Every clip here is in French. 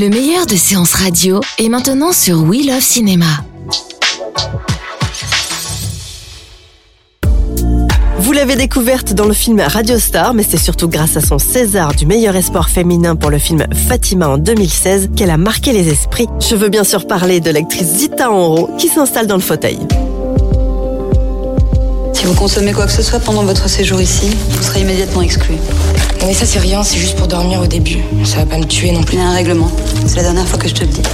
Le meilleur de séances radio est maintenant sur We Love Cinéma. Vous l'avez découverte dans le film Radio Star, mais c'est surtout grâce à son César du meilleur espoir féminin pour le film Fatima en 2016 qu'elle a marqué les esprits. Je veux bien sûr parler de l'actrice Zita Enro qui s'installe dans le fauteuil. Vous consommez quoi que ce soit pendant votre séjour ici, vous serez immédiatement exclu. Mais ça c'est rien, c'est juste pour dormir au début. Ça va pas me tuer non plus. Il y a un règlement. C'est la dernière fois que je te le dis. Donc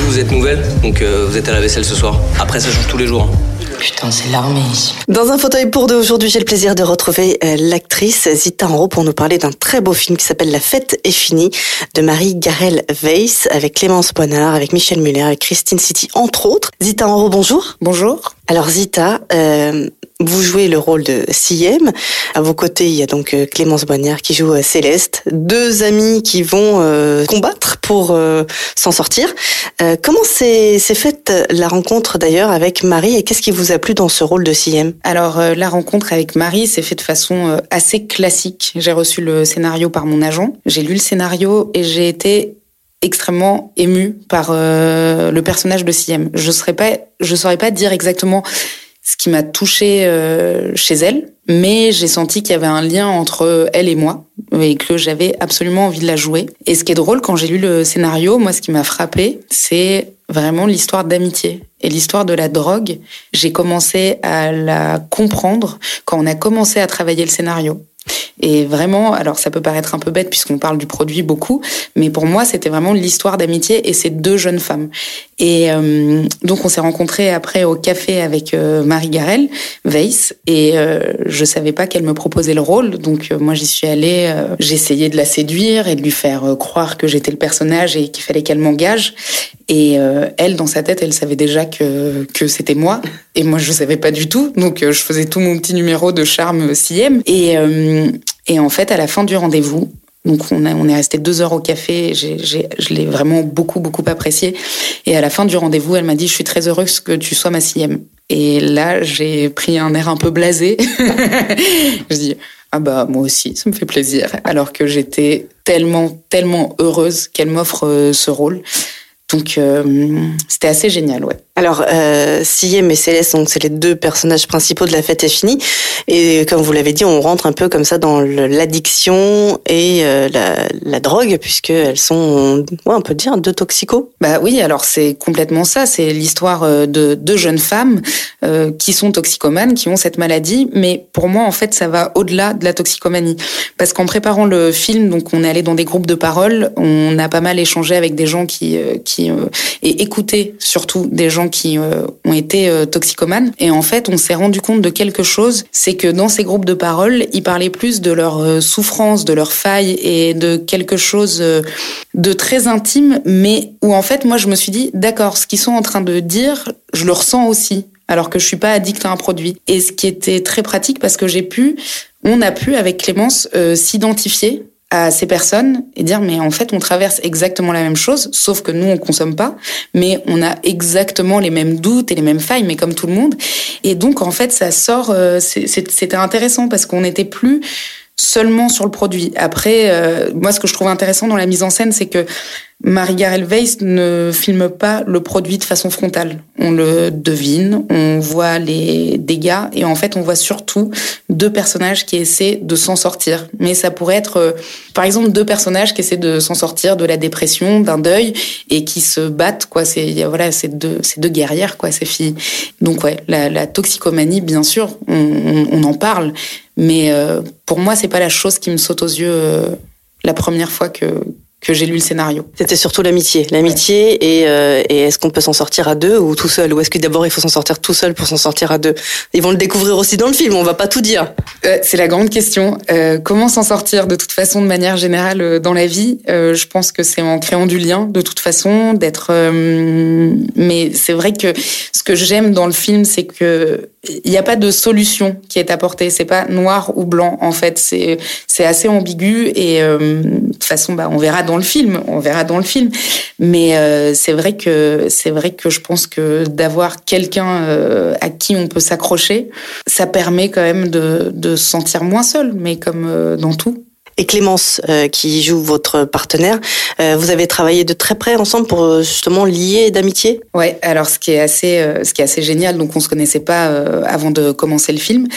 vous, vous êtes nouvelle, donc euh, vous êtes à la vaisselle ce soir. Après ça change tous les jours. hein. Putain, c'est l'armée ici. Dans un fauteuil pour deux aujourd'hui, j'ai le plaisir de retrouver euh, l'actrice Zita Enro pour nous parler d'un très beau film qui s'appelle La fête est finie de Marie Garel Weiss avec Clémence Bonnard, avec Michel Muller, avec Christine City entre autres. Zita Enro, bonjour. Bonjour. Alors Zita, euh, vous jouez le rôle de Siem. À vos côtés, il y a donc euh, Clémence Boignard qui joue euh, Céleste. Deux amis qui vont euh, combattre pour euh, s'en sortir. Euh, comment s'est faite la rencontre d'ailleurs avec Marie et qu'est-ce qui vous a plu dans ce rôle de Siem Alors euh, la rencontre avec Marie s'est faite de façon assez classique. J'ai reçu le scénario par mon agent, j'ai lu le scénario et j'ai été extrêmement émue par le personnage de Siem. Je je saurais pas dire exactement ce qui m'a touchée euh, chez elle, mais j'ai senti qu'il y avait un lien entre elle et moi et que j'avais absolument envie de la jouer. Et ce qui est drôle quand j'ai lu le scénario, moi ce qui m'a frappé, c'est vraiment l'histoire d'amitié et l'histoire de la drogue. J'ai commencé à la comprendre quand on a commencé à travailler le scénario. Et vraiment, alors ça peut paraître un peu bête puisqu'on parle du produit beaucoup, mais pour moi c'était vraiment l'histoire d'amitié et ces deux jeunes femmes. Et euh, donc on s'est rencontrés après au café avec euh, Marie Garel Weiss et euh, je savais pas qu'elle me proposait le rôle, donc euh, moi j'y suis allée, euh, j'ai essayé de la séduire et de lui faire euh, croire que j'étais le personnage et qu'il fallait qu'elle m'engage. Et elle, dans sa tête, elle savait déjà que que c'était moi. Et moi, je savais pas du tout. Donc, je faisais tout mon petit numéro de charme CM. Et et en fait, à la fin du rendez-vous, donc on, a, on est resté deux heures au café. J'ai, j'ai, je l'ai vraiment beaucoup beaucoup apprécié. Et à la fin du rendez-vous, elle m'a dit :« Je suis très heureuse que tu sois ma CM. » Et là, j'ai pris un air un peu blasé. je dis ah bah moi aussi, ça me fait plaisir. Alors que j'étais tellement tellement heureuse qu'elle m'offre euh, ce rôle. Donc euh, c'était assez génial, ouais. Alors, euh, Siem et Céleste, donc c'est les deux personnages principaux de La Fête est finie. Et comme vous l'avez dit, on rentre un peu comme ça dans l'addiction et euh, la, drogue, puisqu'elles sont, ouais, on peut dire, deux toxicos. Bah oui, alors c'est complètement ça. C'est l'histoire euh, de deux jeunes femmes euh, qui sont toxicomanes, qui ont cette maladie. Mais pour moi, en fait, ça va au-delà de la toxicomanie. Parce qu'en préparant le film, donc on est allé dans des groupes de parole, on a pas mal échangé avec des gens qui, euh, qui et écouté surtout des gens qui euh, ont été euh, toxicomanes. Et en fait, on s'est rendu compte de quelque chose, c'est que dans ces groupes de parole, ils parlaient plus de leur euh, souffrance, de leurs failles et de quelque chose de très intime, mais où en fait, moi, je me suis dit, d'accord, ce qu'ils sont en train de dire, je le ressens aussi, alors que je suis pas addict à un produit. Et ce qui était très pratique parce que j'ai pu, on a pu avec Clémence s'identifier à ces personnes et dire mais en fait on traverse exactement la même chose sauf que nous on consomme pas mais on a exactement les mêmes doutes et les mêmes failles mais comme tout le monde. Et donc en fait ça sort euh, c'était intéressant parce qu'on n'était plus seulement sur le produit. Après, euh, moi, ce que je trouve intéressant dans la mise en scène, c'est que Marie Garel Weiss ne filme pas le produit de façon frontale. On le devine, on voit les dégâts et en fait, on voit surtout deux personnages qui essaient de s'en sortir. Mais ça pourrait être, euh, par exemple, deux personnages qui essaient de s'en sortir de la dépression, d'un deuil et qui se battent. Quoi, c'est voilà, c'est deux, c'est deux guerrières, quoi, ces filles. Donc ouais, la, la toxicomanie, bien sûr, on, on en parle, mais euh, pour moi, c'est pas la chose qui me saute aux yeux euh, la première fois que que j'ai lu le scénario. C'était surtout l'amitié. L'amitié et, euh, et est-ce qu'on peut s'en sortir à deux ou tout seul? Ou est-ce que d'abord il faut s'en sortir tout seul pour s'en sortir à deux? Ils vont le découvrir aussi dans le film, on va pas tout dire. Euh, c'est la grande question. Euh, comment s'en sortir de toute façon de manière générale euh, dans la vie? Euh, Je pense que c'est en créant du lien de toute façon, d'être. euh, mais c'est vrai que ce que j'aime dans le film, c'est que il n'y a pas de solution qui est apportée. C'est pas noir ou blanc en fait. C'est c'est assez ambigu et euh, de toute façon, bah, on verra dans le film. On verra dans le film. Mais euh, c'est vrai que c'est vrai que je pense que d'avoir quelqu'un euh, à qui on peut s'accrocher, ça permet quand même de, de se sentir moins seul, mais comme euh, dans tout. Et Clémence, euh, qui joue votre partenaire, euh, vous avez travaillé de très près ensemble pour euh, justement lier d'amitié? Ouais, alors ce qui est assez, ce qui est assez génial, donc on se connaissait pas avant de commencer le film.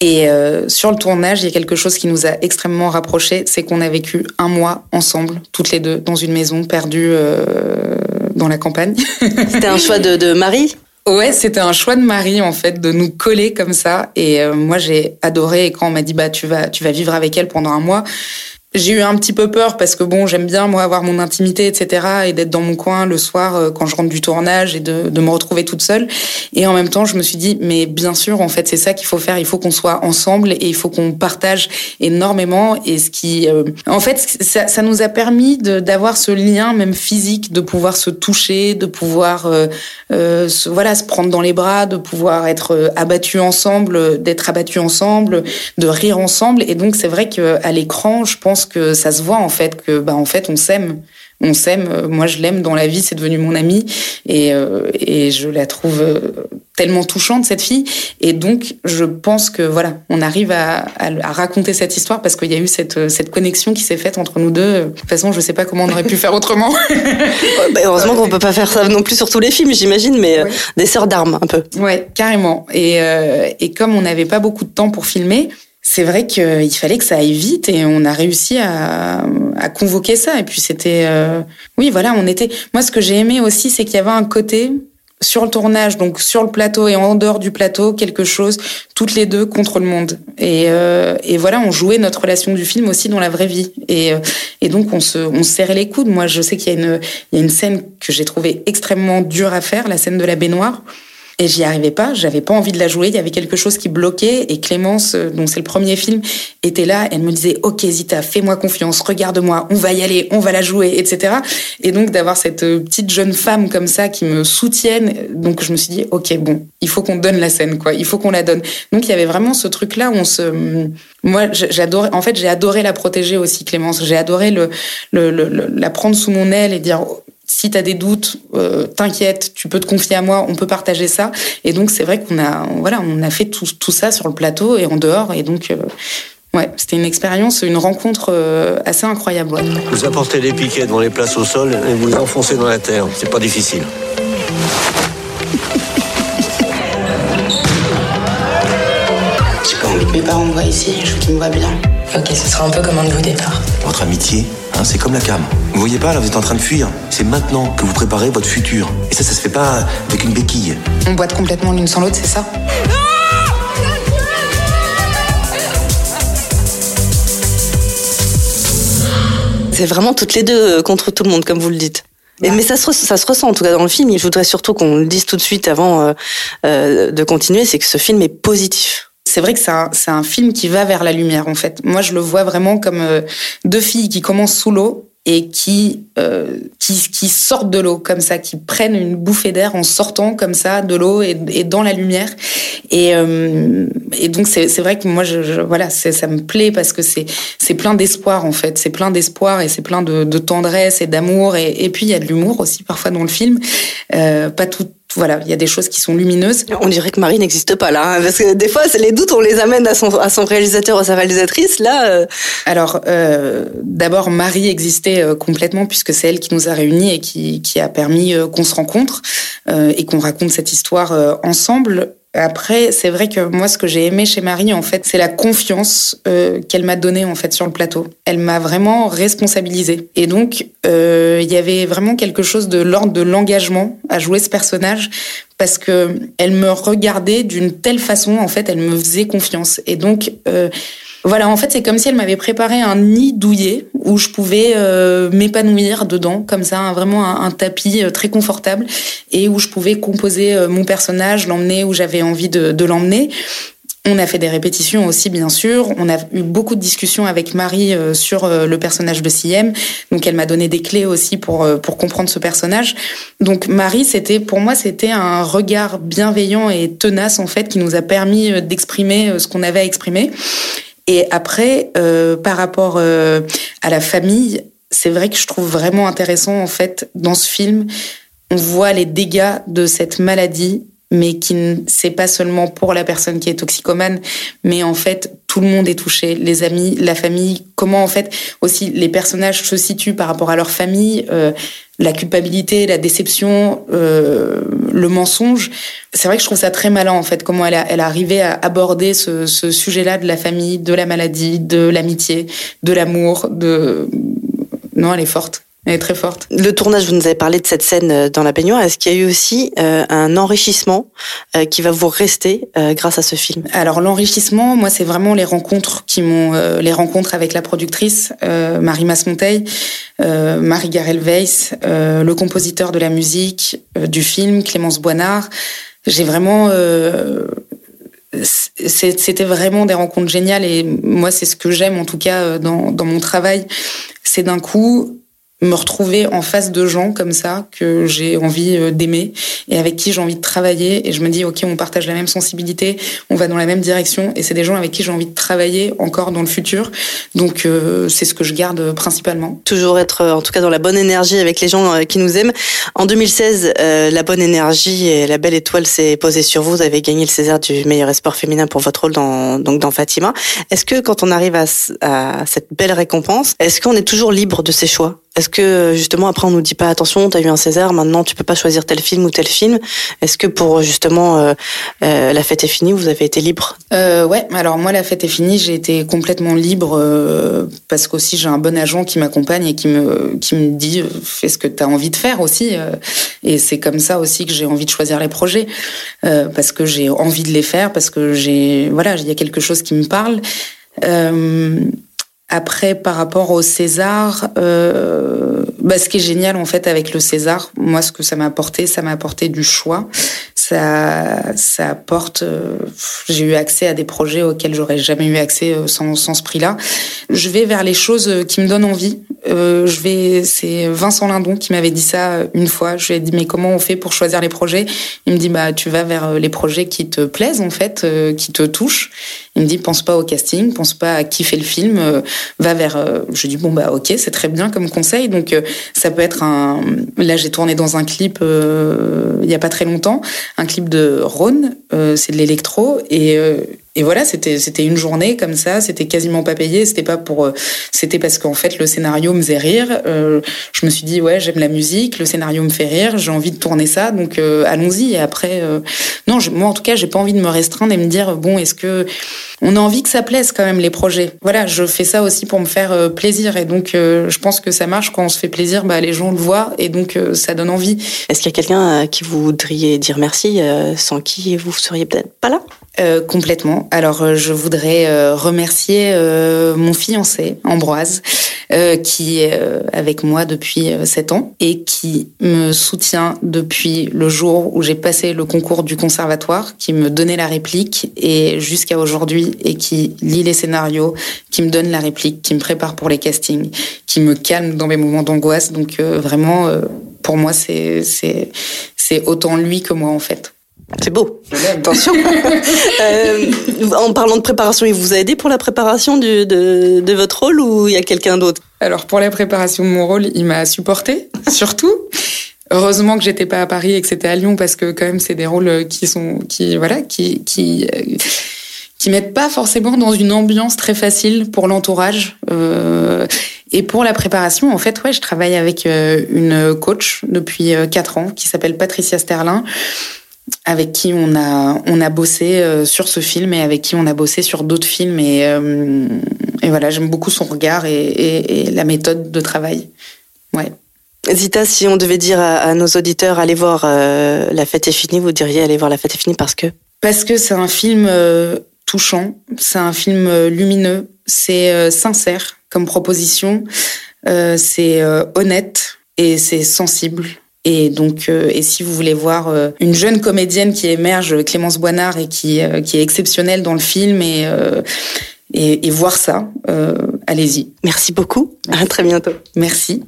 Et sur le tournage, il y a quelque chose qui nous a extrêmement rapprochés, c'est qu'on a vécu un mois ensemble, toutes les deux, dans une maison perdue dans la campagne. C'était un choix de, de Marie Ouais, c'était un choix de Marie en fait de nous coller comme ça. Et moi j'ai adoré. Et quand on m'a dit bah tu vas tu vas vivre avec elle pendant un mois, j'ai eu un petit peu peur parce que bon, j'aime bien moi avoir mon intimité, etc. et d'être dans mon coin le soir euh, quand je rentre du tournage et de, de me retrouver toute seule. Et en même temps, je me suis dit, mais bien sûr, en fait, c'est ça qu'il faut faire. Il faut qu'on soit ensemble et il faut qu'on partage énormément. Et ce qui, euh, en fait, ça, ça, nous a permis d'avoir ce lien même physique, de pouvoir se toucher, de pouvoir, euh, se, voilà, se prendre dans les bras, de pouvoir être abattu ensemble, d'être abattu ensemble, de rire ensemble. Et donc, c'est vrai qu'à l'écran, je pense que ça se voit en fait que bah en fait on s'aime. On s'aime. Moi je l'aime dans la vie c'est devenu mon amie et euh, et je la trouve euh, tellement touchante cette fille. Et donc je pense que voilà on arrive à, à, raconter cette histoire parce qu'il y a eu cette cette connexion qui s'est faite entre nous deux. De toute façon je sais pas comment on aurait pu faire autrement. Bah, heureusement qu'on peut pas faire ça non plus sur tous les films j'imagine mais euh, des sœurs d'armes un peu. Ouais carrément. Et et comme on n'avait pas beaucoup de temps pour filmer c'est vrai qu'il fallait que ça aille vite et on a réussi à, à convoquer ça. Et puis c'était, euh, oui, voilà, on était. Moi, ce que j'ai aimé aussi, c'est qu'il y avait un côté sur le tournage, donc sur le plateau et en dehors du plateau, quelque chose, toutes les deux contre le monde. Et, euh, et voilà, on jouait notre relation du film aussi dans la vraie vie. Et, euh, et donc on se, on se serrait les coudes. Moi, je sais qu'il y y a une scène que j'ai trouvée extrêmement dure à faire, la scène de la baignoire et j'y arrivais pas, j'avais pas envie de la jouer, il y avait quelque chose qui bloquait et Clémence, euh, dont c'est le premier film, était là, elle me disait "OK Zita, fais-moi confiance, regarde-moi, on va y aller, on va la jouer", etc. Et donc d'avoir cette euh, petite jeune femme comme ça qui me soutienne, donc je me suis dit "OK, bon, il faut qu'on donne la scène quoi, il faut qu'on la donne". Donc il y avait vraiment ce truc là où on se moi j'adorais en fait, j'ai adoré la protéger aussi Clémence, j'ai adoré le, le, le, la prendre sous mon aile et dire si tu as des doutes, euh, t'inquiète, tu peux te confier à moi, on peut partager ça. Et donc c'est vrai qu'on a, voilà, on a fait tout, tout, ça sur le plateau et en dehors. Et donc, euh, ouais, c'était une expérience, une rencontre euh, assez incroyable. Vous apportez des piquets devant les places au sol et vous les enfoncez dans la terre. C'est pas difficile. J'ai pas envie que mes parents me voient ici, je veux qu'ils me voient bien. Ok, ce sera un peu comme un nouveau départ. Votre amitié, hein, c'est comme la cam. Vous voyez pas, là, vous êtes en train de fuir. C'est maintenant que vous préparez votre futur. Et ça, ça se fait pas avec une béquille. On boite complètement l'une sans l'autre, c'est ça? C'est vraiment toutes les deux euh, contre tout le monde, comme vous le dites. Mais ça se, ça se ressent en tout cas dans le film. Je voudrais surtout qu'on le dise tout de suite avant euh, euh, de continuer, c'est que ce film est positif c'est vrai que c'est un, un, film qui va vers la lumière en fait. Moi, je le vois vraiment comme euh, deux filles qui commencent sous l'eau et qui, euh, qui, qui sortent de l'eau comme ça, qui prennent une bouffée d'air en sortant comme ça de l'eau et, et, dans la lumière. Et, euh, et donc c'est vrai que moi, je, je voilà, ça me plaît parce que c'est plein d'espoir en fait, c'est plein d'espoir et c'est plein de, de, tendresse et d'amour et, et puis il y a de l'humour aussi parfois dans le film, euh, pas tout voilà, il y a des choses qui sont lumineuses. On dirait que Marie n'existe pas là, hein, parce que des fois, les doutes, on les amène à son, à son réalisateur, à sa réalisatrice. Là, euh... alors euh, d'abord, Marie existait euh, complètement puisque c'est elle qui nous a réunis et qui, qui a permis euh, qu'on se rencontre euh, et qu'on raconte cette histoire ensemble. Après, c'est vrai que moi, ce que j'ai aimé chez Marie, en fait, c'est la confiance euh, qu'elle m'a donnée en fait sur le plateau. Elle m'a vraiment responsabilisée. Et donc, euh, il y avait vraiment quelque chose de l'ordre de l'engagement à jouer ce personnage parce que elle me regardait d'une telle façon. En fait, elle me faisait confiance. Et donc, euh, voilà, en fait, c'est comme si elle m'avait préparé un nid douillet où je pouvais euh, m'épanouir dedans, comme ça, vraiment un, tapis euh, très confortable et où je pouvais composer euh, mon personnage, l'emmener où j'avais envie de, de l'emmener. On a fait des répétitions aussi, bien sûr. On a eu beaucoup de discussions avec Marie sur le personnage de Siem. Donc, elle m'a donné des clés aussi pour pour comprendre ce personnage. Donc, Marie, c'était pour moi, c'était un regard bienveillant et tenace en fait qui nous a permis d'exprimer ce qu'on avait à exprimer. Et après, euh, par rapport euh, à la famille, c'est vrai que je trouve vraiment intéressant en fait dans ce film, on voit les dégâts de cette maladie, mais qui c'est pas seulement pour la personne qui est toxicomane, mais en fait tout le monde est touché, les amis, la famille. Comment en fait aussi les personnages se situent par rapport à leur famille, euh, la culpabilité, la déception, euh, le mensonge. C'est vrai que je trouve ça très malin en fait comment elle a, elle a arrivé à aborder ce, ce sujet-là de la famille, de la maladie, de l'amitié, de l'amour, de non, elle est forte. Elle est très forte. Le tournage, vous nous avez parlé de cette scène euh, dans la baignoire. Est-ce qu'il y a eu aussi euh, un enrichissement euh, qui va vous rester euh, grâce à ce film? Alors l'enrichissement, moi, c'est vraiment les rencontres qui m'ont, euh, les rencontres avec la productrice Marie Masmonteil, Marie Garel Weiss, le compositeur de la musique du film Clémence Boinard. J'ai vraiment c'était vraiment des rencontres géniales et moi c'est ce que j'aime en tout cas dans, dans mon travail c'est d'un coup me retrouver en face de gens comme ça que j'ai envie euh, d'aimer et avec qui j'ai envie de travailler. Et je me dis ok on partage la même sensibilité on va dans la même direction et c'est des gens avec qui j'ai envie de travailler encore dans le futur. Donc euh, c'est ce que je garde principalement. Toujours être euh, en tout cas dans la bonne énergie avec les gens qui nous aiment. En 2016 euh, la bonne énergie et la belle étoile s'est posée sur vous. Vous avez gagné le César du meilleur espoir féminin pour votre rôle dans donc dans Fatima. Est-ce que quand on arrive à, à cette belle récompense est-ce qu'on est toujours libre de ses choix? Est-ce que justement après on nous dit pas attention, tu as eu un César, maintenant tu peux pas choisir tel film ou tel film. Est-ce que pour justement euh, euh, la fête est finie, vous avez été libre? Euh, Ouais, alors moi la fête est finie, j'ai été complètement libre euh, parce qu'aussi j'ai un bon agent qui m'accompagne et qui me qui me dit fais ce que tu as envie de faire aussi et c'est comme ça aussi que j'ai envie de choisir les projets parce que j'ai envie de les faire parce que j'ai voilà, il y a quelque chose qui me parle. Euh, après, par rapport au César, euh, bah, ce qui est génial en fait avec le César, moi ce que ça m'a apporté, ça m'a apporté du choix. Ça, ça apporte. Euh, j'ai eu accès à des projets auxquels j'aurais jamais eu accès euh, sans, sans ce prix-là. Je vais vers les choses qui me donnent envie. Euh, je vais. C'est Vincent Lindon qui m'avait dit ça une fois. Je lui ai dit mais comment on fait pour choisir les projets? Il me dit bah tu vas vers les projets qui te plaisent en fait, euh, qui te touchent. Il me dit pense pas au casting, pense pas à qui fait le film, euh, va vers. Euh, je dis bon bah ok, c'est très bien comme conseil. Donc euh, ça peut être un. Là j'ai tourné dans un clip il y a pas très longtemps, un clip de Rhône, c'est de l'électro et et voilà, c'était c'était une journée comme ça, c'était quasiment pas payé, c'était pas pour c'était parce qu'en fait le scénario me faisait rire. Euh, je me suis dit ouais, j'aime la musique, le scénario me fait rire, j'ai envie de tourner ça, donc euh, allons-y et après euh, non, je, moi en tout cas, j'ai pas envie de me restreindre et me dire bon, est-ce que on a envie que ça plaise quand même les projets. Voilà, je fais ça aussi pour me faire plaisir et donc je pense que ça marche quand on se fait plaisir, bah les gens le voient et donc ça donne envie. Est-ce qu'il y a quelqu'un à qui vous voudriez dire merci sans qui vous seriez peut-être pas là? Euh, complètement. Alors, euh, je voudrais euh, remercier euh, mon fiancé, Ambroise, qui est avec moi depuis sept ans et qui me soutient depuis le jour où j'ai passé le concours du conservatoire, qui me donnait la réplique et jusqu'à aujourd'hui et qui lit les scénarios, qui me donne la réplique, qui me prépare pour les castings, qui me calme dans mes moments d'angoisse. Donc vraiment, pour moi, c'est autant lui que moi en fait. C'est beau. Attention. euh, en parlant de préparation, il vous a aidé pour la préparation du, de, de votre rôle ou il y a quelqu'un d'autre? Alors pour la préparation de mon rôle, il m'a supporté, surtout. Heureusement que j'étais pas à Paris et que c'était à Lyon parce que quand même c'est des rôles qui sont qui voilà qui qui qui mettent pas forcément dans une ambiance très facile pour l'entourage. Euh, et pour la préparation, en fait, ouais, je travaille avec une coach depuis quatre ans qui s'appelle Patricia Sterlin avec qui on a on a bossé euh, sur ce film et avec qui on a bossé sur d'autres films. Et euh, et voilà j'aime beaucoup son regard et, et, et, la méthode de travail. Ouais. Zita si on devait dire à, à nos auditeurs allez voir euh, la fête est finie vous diriez allez voir la fête est finie parce que? Parce que c'est un film euh, touchant c'est un film lumineux c'est euh, sincère comme proposition c'est honnête et c'est sensible et donc, euh, et si vous voulez voir euh, une jeune comédienne qui émerge, Clémence Boinard, et qui, euh, qui est exceptionnelle dans le film, et, et, et voir ça, allez-y. Merci beaucoup. Merci. À très bientôt. Merci.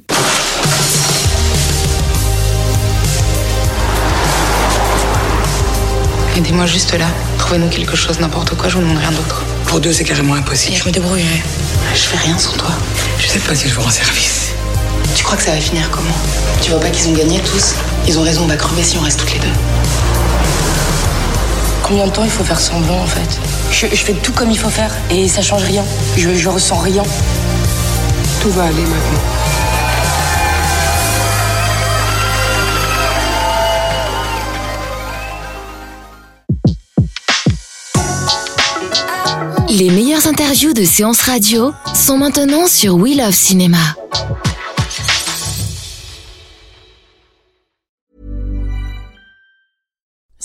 Aidez-moi juste là. Trouvez-nous quelque chose, n'importe quoi, je vous demande rien d'autre. Pour deux, c'est carrément impossible. Et je me débrouillerai. Je fais rien sans toi. Je sais pas si je vous rends service. Tu crois que ça va finir comment Tu vois pas qu'ils ont gagné tous Ils ont raison, on va crever si on reste toutes les deux. Combien de temps il faut faire semblant en fait je, je fais tout comme il faut faire et ça change rien. Je, je ressens rien. Tout va aller maintenant. Les meilleures interviews de séances radio sont maintenant sur We Love Cinéma.